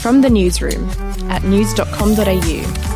From the newsroom at news.com.au.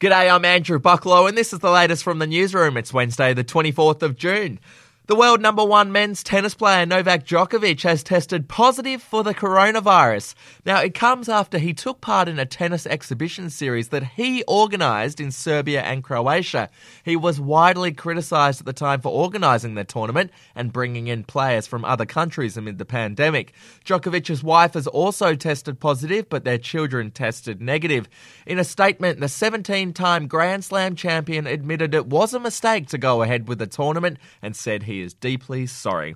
G'day, I'm Andrew Bucklow, and this is the latest from the newsroom. It's Wednesday, the 24th of June. The world number one men's tennis player Novak Djokovic has tested positive for the coronavirus. Now, it comes after he took part in a tennis exhibition series that he organised in Serbia and Croatia. He was widely criticised at the time for organising the tournament and bringing in players from other countries amid the pandemic. Djokovic's wife has also tested positive, but their children tested negative. In a statement, the 17 time Grand Slam champion admitted it was a mistake to go ahead with the tournament and said he he is deeply sorry.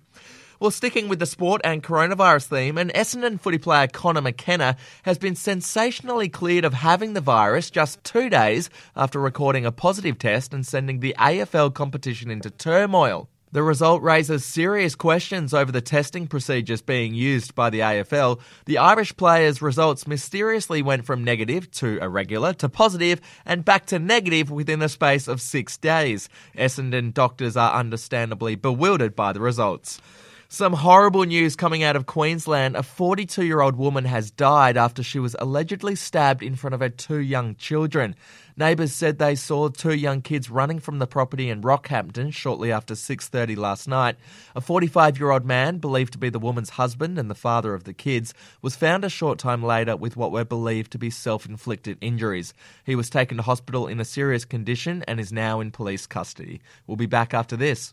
Well, sticking with the sport and coronavirus theme, an Essendon footy player Connor McKenna has been sensationally cleared of having the virus just two days after recording a positive test and sending the AFL competition into turmoil. The result raises serious questions over the testing procedures being used by the AFL. The Irish player's results mysteriously went from negative to irregular to positive and back to negative within the space of six days. Essendon doctors are understandably bewildered by the results. Some horrible news coming out of Queensland. A 42 year old woman has died after she was allegedly stabbed in front of her two young children. Neighbours said they saw two young kids running from the property in Rockhampton shortly after 6:30 last night. A 45-year-old man, believed to be the woman's husband and the father of the kids, was found a short time later with what were believed to be self-inflicted injuries. He was taken to hospital in a serious condition and is now in police custody. We'll be back after this.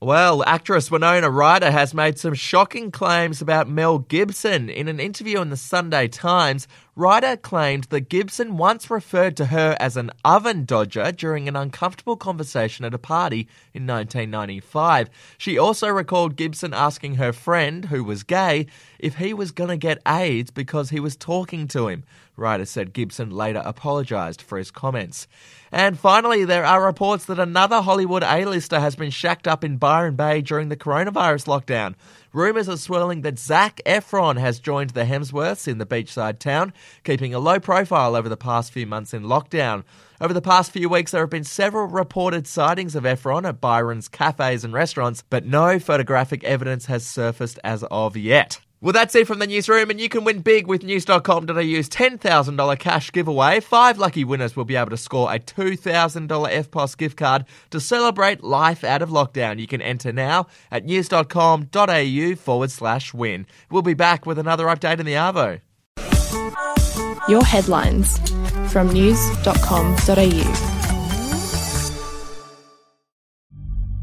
Well, actress Winona Ryder has made some shocking claims about Mel Gibson. In an interview in the Sunday Times, Ryder claimed that Gibson once referred to her as an oven dodger during an uncomfortable conversation at a party in 1995. She also recalled Gibson asking her friend, who was gay, if he was going to get AIDS because he was talking to him. Ryder said Gibson later apologised for his comments. And finally, there are reports that another Hollywood A-lister has been shacked up in Byron Bay during the coronavirus lockdown. Rumours are swirling that Zac Efron has joined the Hemsworths in the beachside town, keeping a low profile over the past few months in lockdown. Over the past few weeks, there have been several reported sightings of Efron at Byron's cafes and restaurants, but no photographic evidence has surfaced as of yet. Well, that's it from the newsroom, and you can win big with news.com.au's $10,000 cash giveaway. Five lucky winners will be able to score a $2,000 EFTPOS gift card to celebrate life out of lockdown. You can enter now at news.com.au forward slash win. We'll be back with another update in the Arvo. Your headlines from news.com.au.